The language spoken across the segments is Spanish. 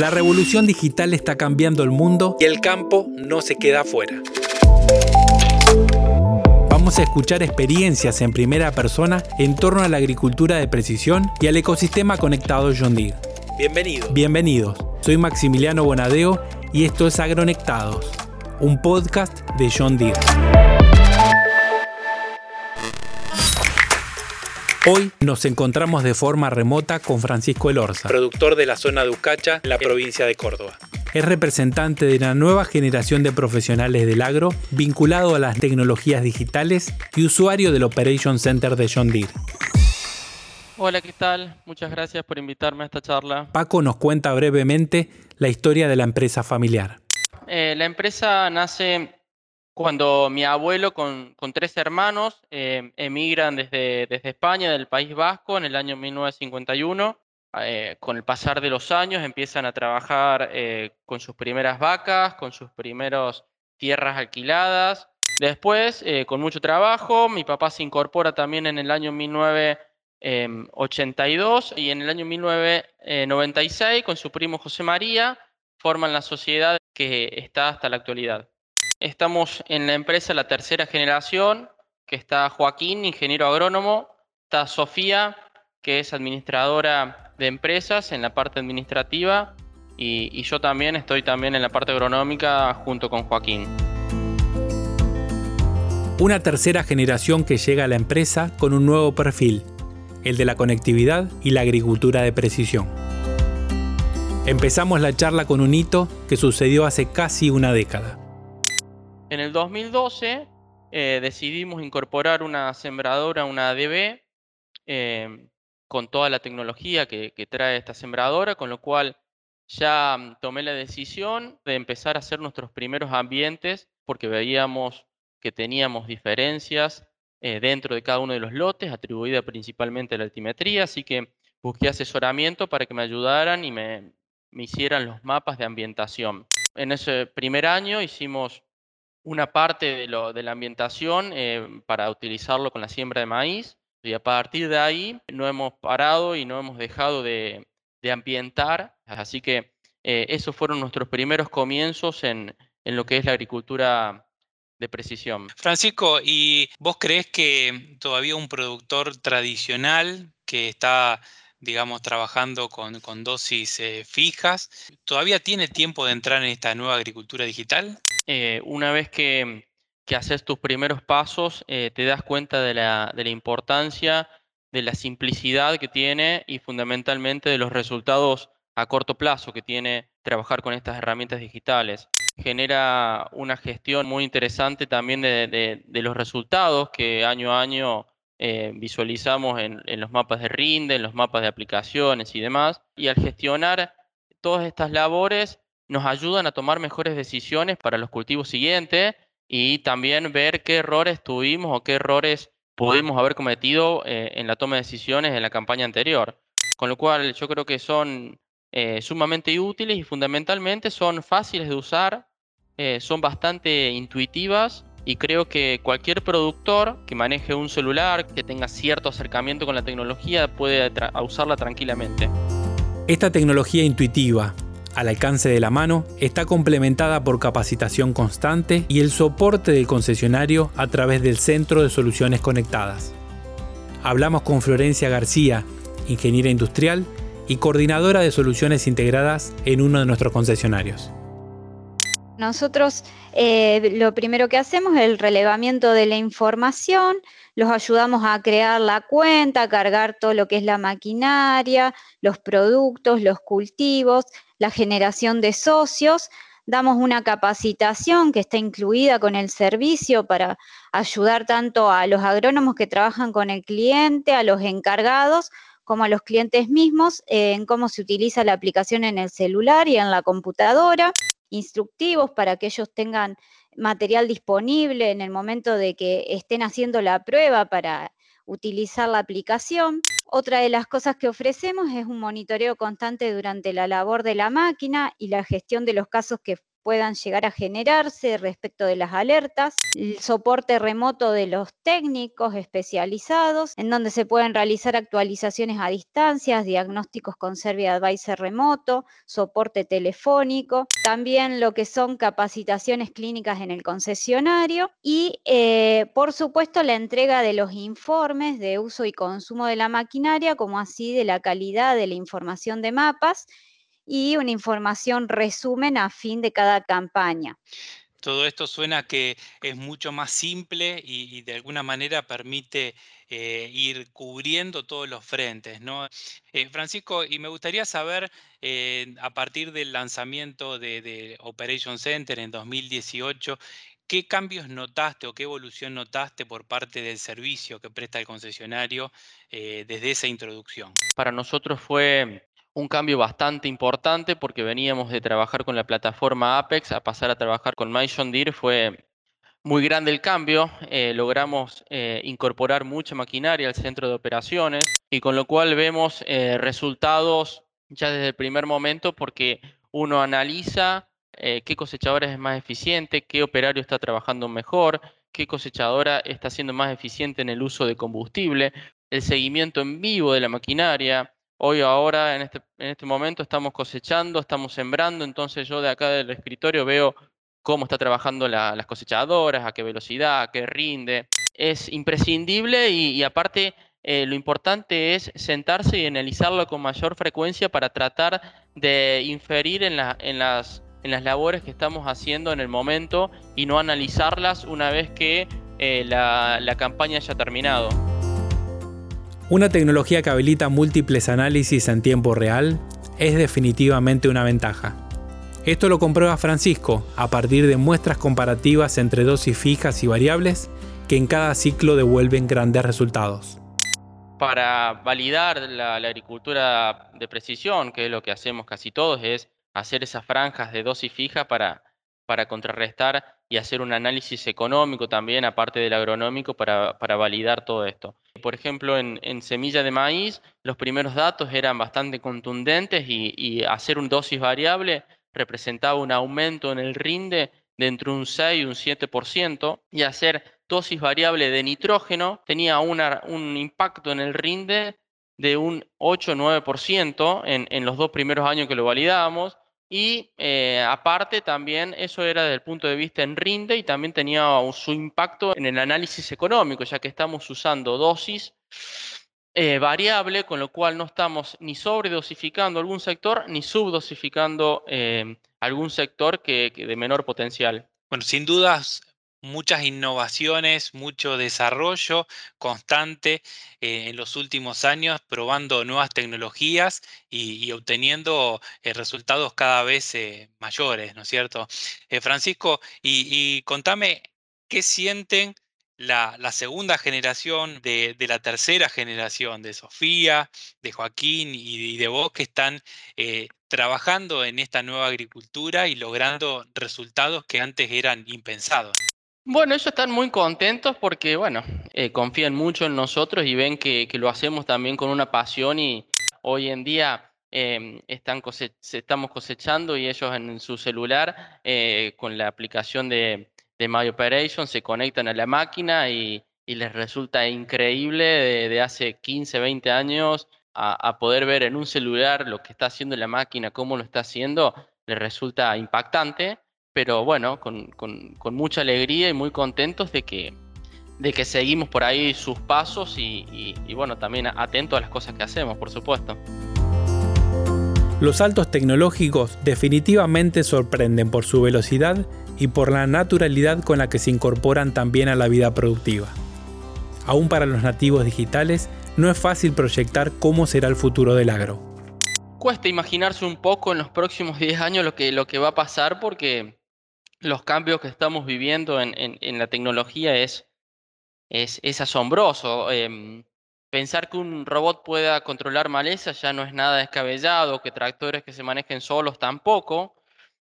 La revolución digital está cambiando el mundo y el campo no se queda afuera. Vamos a escuchar experiencias en primera persona en torno a la agricultura de precisión y al ecosistema conectado John Deere. Bienvenidos. Bienvenidos. Soy Maximiliano Bonadeo y esto es Agronectados, un podcast de John Deere. Hoy nos encontramos de forma remota con Francisco Elorza, productor de la zona de Ucacha, en la provincia de Córdoba. Es representante de una nueva generación de profesionales del agro vinculado a las tecnologías digitales y usuario del Operation Center de John Deere. Hola, ¿qué tal? Muchas gracias por invitarme a esta charla. Paco nos cuenta brevemente la historia de la empresa familiar. Eh, la empresa nace cuando mi abuelo con, tres hermanos eh, emigran desde, España, del País Vasco, en el año 1951. Eh, con el pasar de los años empiezan a trabajar eh, con sus primeras vacas, con sus primeros tierras alquiladas. Después, con mucho trabajo, mi papá se incorpora también en el año 1982 y en el año 1996 con su primo José María forman la sociedad que está hasta la actualidad. Estamos en la empresa la tercera generación, que está Joaquín, ingeniero agrónomo, está Sofía, que es administradora de empresas en la parte administrativa, y, yo también estoy también en la parte agronómica junto con Joaquín. Una tercera generación que llega a la empresa con un nuevo perfil, el de la conectividad y la agricultura de precisión. Empezamos la charla con un hito que sucedió hace casi una década. En el 2012 eh, decidimos incorporar una sembradora, una ADB, em, con toda la tecnología que, trae esta sembradora, con lo cual ya mm, tomé la decisión de empezar a hacer nuestros primeros ambientes porque veíamos que teníamos diferencias eh, dentro de cada uno de los lotes, atribuida principalmente a la altimetría, así que busqué asesoramiento para que me ayudaran y me hicieran los mapas de ambientación. En ese primer año hicimos una parte de, lo, de la ambientación eh, para utilizarlo con la siembra de maíz. Y a partir de ahí no hemos parado y no hemos dejado de, ambientar. Así que eh, esos fueron nuestros primeros comienzos en, en lo que es la agricultura de precisión. Francisco, ¿y vos crees que todavía un productor tradicional que está digamos, trabajando con, dosis eh, fijas. ¿Todavía tiene tiempo de entrar en esta nueva agricultura digital? Eh, una vez que, haces tus primeros pasos, eh, te das cuenta de la, de la importancia, de la simplicidad que tiene y fundamentalmente de los resultados a corto plazo que tiene trabajar con estas herramientas digitales. Genera una gestión muy interesante también de, de los resultados que año a año eh, visualizamos en, los mapas de rinde, en los mapas de aplicaciones y demás. Y al gestionar todas estas labores nos ayudan a tomar mejores decisiones para los cultivos siguientes y también ver qué errores tuvimos o qué errores pudimos haber cometido eh, en la toma de decisiones en la campaña anterior. Con lo cual yo creo que son eh, sumamente útiles y fundamentalmente son fáciles de usar, son bastante intuitivas y creo que cualquier productor que maneje un celular, que tenga cierto acercamiento con la tecnología, puede usarla tranquilamente. Esta tecnología intuitiva, al alcance de la mano, está complementada por capacitación constante y el soporte del concesionario a través del Centro de Soluciones Conectadas. Hablamos con Florencia García, ingeniera industrial y coordinadora de soluciones integradas en uno de nuestros concesionarios. Nosotros eh, lo primero que hacemos es el relevamiento de la información, los ayudamos a crear la cuenta, a cargar todo lo que es la maquinaria, los productos, los cultivos, la generación de socios. Damos una capacitación que está incluida con el servicio para ayudar tanto a los agrónomos que trabajan con el cliente, a los encargados, como a los clientes mismos en cómo se utiliza la aplicación en el celular y en la computadora instructivos para que ellos tengan material disponible en el momento de que estén haciendo la prueba para utilizar la aplicación. Otra de las cosas que ofrecemos es un monitoreo constante durante la labor de la máquina y la gestión de los casos que puedan llegar a generarse respecto de las alertas, el soporte remoto de los técnicos especializados, en donde se pueden realizar actualizaciones a distancias, diagnósticos con Service Advisor remoto, soporte telefónico, también lo que son capacitaciones clínicas en el concesionario y, eh, por supuesto, la entrega de los informes de uso y consumo de la maquinaria, como así de la calidad de la información de mapas y una información resumen a fin de cada campaña. Todo esto suena que es mucho más simple y, de alguna manera permite eh, ir cubriendo todos los frentes, ¿no? Eh, Francisco, y me gustaría saber, eh, a partir del lanzamiento de, de Operation Center en 2018, ¿Qué cambios notaste o qué evolución notaste por parte del servicio que presta el concesionario desde esa introducción? Para nosotros fue un cambio bastante importante porque veníamos de trabajar con la plataforma Apex a pasar a trabajar con My Deere. Fue muy grande el cambio, eh, logramos eh, incorporar mucha maquinaria al centro de operaciones y con lo cual vemos eh, resultados ya desde el primer momento porque uno analiza qué cosechadora es más eficiente, qué operario está trabajando mejor, qué cosechadora está siendo más eficiente en el uso de combustible, el seguimiento en vivo de la maquinaria, Hoy, ahora, en este, en este momento estamos cosechando, estamos sembrando, entonces yo de acá del escritorio veo cómo está trabajando las cosechadoras, a qué velocidad, a qué rinde. Es imprescindible y, aparte eh, lo importante es sentarse y analizarlo con mayor frecuencia para tratar de inferir en, las, en las labores que estamos haciendo en el momento y no analizarlas una vez que eh, la, la campaña haya terminado. Una tecnología que habilita múltiples análisis en tiempo real es definitivamente una ventaja. Esto lo comprueba Francisco a partir de muestras comparativas entre dosis fijas y variables que en cada ciclo devuelven grandes resultados. Para validar la, agricultura de precisión, que es lo que hacemos casi todos, es hacer esas franjas de dosis fija para, para contrarrestar y hacer un análisis económico también, aparte del agronómico, para, para validar todo esto. Por ejemplo, en, semilla de maíz, los primeros datos eran bastante contundentes y, hacer un dosis variable representaba un aumento en el rinde de entre un 6 y un 7%, y hacer dosis variable de nitrógeno tenía un impacto en el rinde de un 8-9% en, en los dos primeros años que lo validábamos, y eh, aparte también eso era desde el punto de vista en rinde y también tenía su impacto en el análisis económico, ya que estamos usando dosis eh, variable, con lo cual no estamos ni sobredosificando algún sector ni subdosificando eh, algún sector que, que de menor potencial. Bueno, sin dudas muchas innovaciones, mucho desarrollo constante eh, en los últimos años, probando nuevas tecnologías y, obteniendo eh, resultados cada vez eh, mayores, ¿no es cierto? Francisco, y, contame qué sienten la, segunda generación de, la tercera generación, de Sofía, de Joaquín y, de vos que están trabajando en esta nueva agricultura y logrando resultados que antes eran impensados. Bueno, ellos están muy contentos porque, bueno, eh, confían mucho en nosotros y ven que, lo hacemos también con una pasión y hoy en día em, están estamos cosechando y ellos en su celular eh, con la aplicación de, de My Operation se conectan a la máquina y, les resulta increíble de, hace 15, 20 años a, a, poder ver en un celular lo que está haciendo la máquina, cómo lo está haciendo, les resulta impactante pero bueno, con, mucha alegría y muy contentos de que, de que seguimos por ahí sus pasos y, bueno, también atentos a las cosas que hacemos, por supuesto. Los saltos tecnológicos definitivamente sorprenden por su velocidad y por la naturalidad con la que se incorporan también a la vida productiva. Aún para los nativos digitales, no es fácil proyectar cómo será el futuro del agro. Cuesta imaginarse un poco en los próximos 10 años lo que, lo que va a pasar porque los cambios que estamos viviendo en, la tecnología es, asombroso. Em, pensar que un robot pueda controlar malezas ya no es nada descabellado, que tractores que se manejen solos tampoco.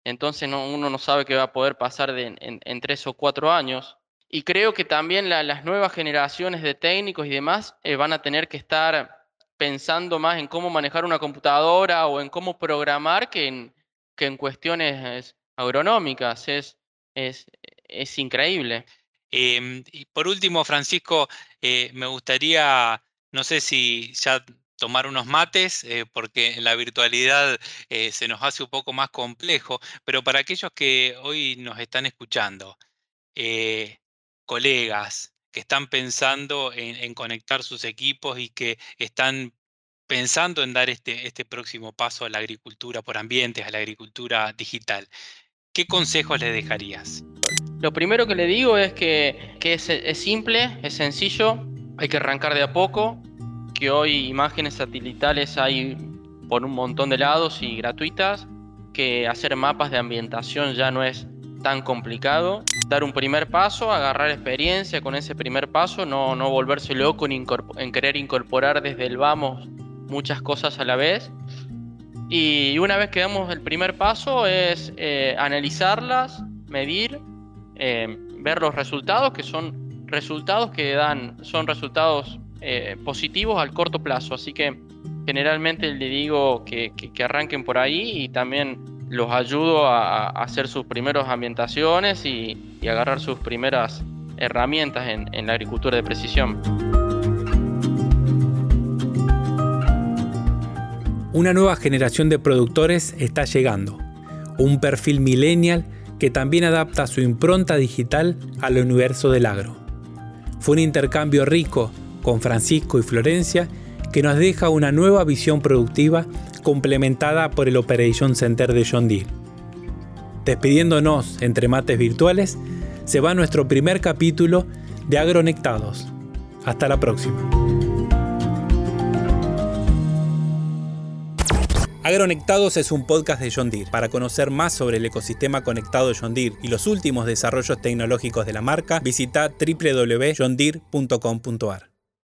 Entonces uno no sabe qué va a poder pasar en, tres o cuatro años. Y creo que también las nuevas generaciones de técnicos y demás eh, van a tener que estar pensando más en cómo manejar una computadora o en cómo programar que en cuestiones agronómicas. Es, es, es increíble. Em, y por último, Francisco, eh, me gustaría, no sé si ya tomar unos mates, eh, porque en la virtualidad eh, se nos hace un poco más complejo, pero para aquellos que hoy nos están escuchando, colegas que están pensando en, conectar sus equipos y que están pensando en dar este, este próximo paso a la agricultura por ambientes, a la agricultura digital, ¿qué consejos le dejarías? Lo primero que le digo es que, es, simple, es sencillo, hay que arrancar de a poco, que hoy imágenes satelitales hay por un montón de lados y gratuitas, que hacer mapas de ambientación ya no es tan complicado. Dar un primer paso, agarrar experiencia con ese primer paso, no, no volverse loco en, en querer incorporar desde el vamos muchas cosas a la vez. Y una vez que damos el primer paso es eh, analizarlas, medir eh, ver los resultados, que son resultados que dan, son resultados eh, positivos al corto plazo. Así que generalmente le digo que, arranquen por ahí y también los ayudo a, hacer sus primeras ambientaciones y, agarrar sus primeras herramientas en la agricultura de precisión. Una nueva generación de productores está llegando. Un perfil millennial que también adapta su impronta digital al universo del agro. Fue un intercambio rico con Francisco y Florencia que nos deja una nueva visión productiva complementada por el Operation Center de John Deere. Despidiéndonos entre mates virtuales, se va nuestro primer capítulo de Agronectados. Hasta la próxima. Agronectados es un podcast de John Deere. Para conocer más sobre el ecosistema conectado de John Deere y los últimos desarrollos tecnológicos de la marca, visita www.johndeere.com.ar.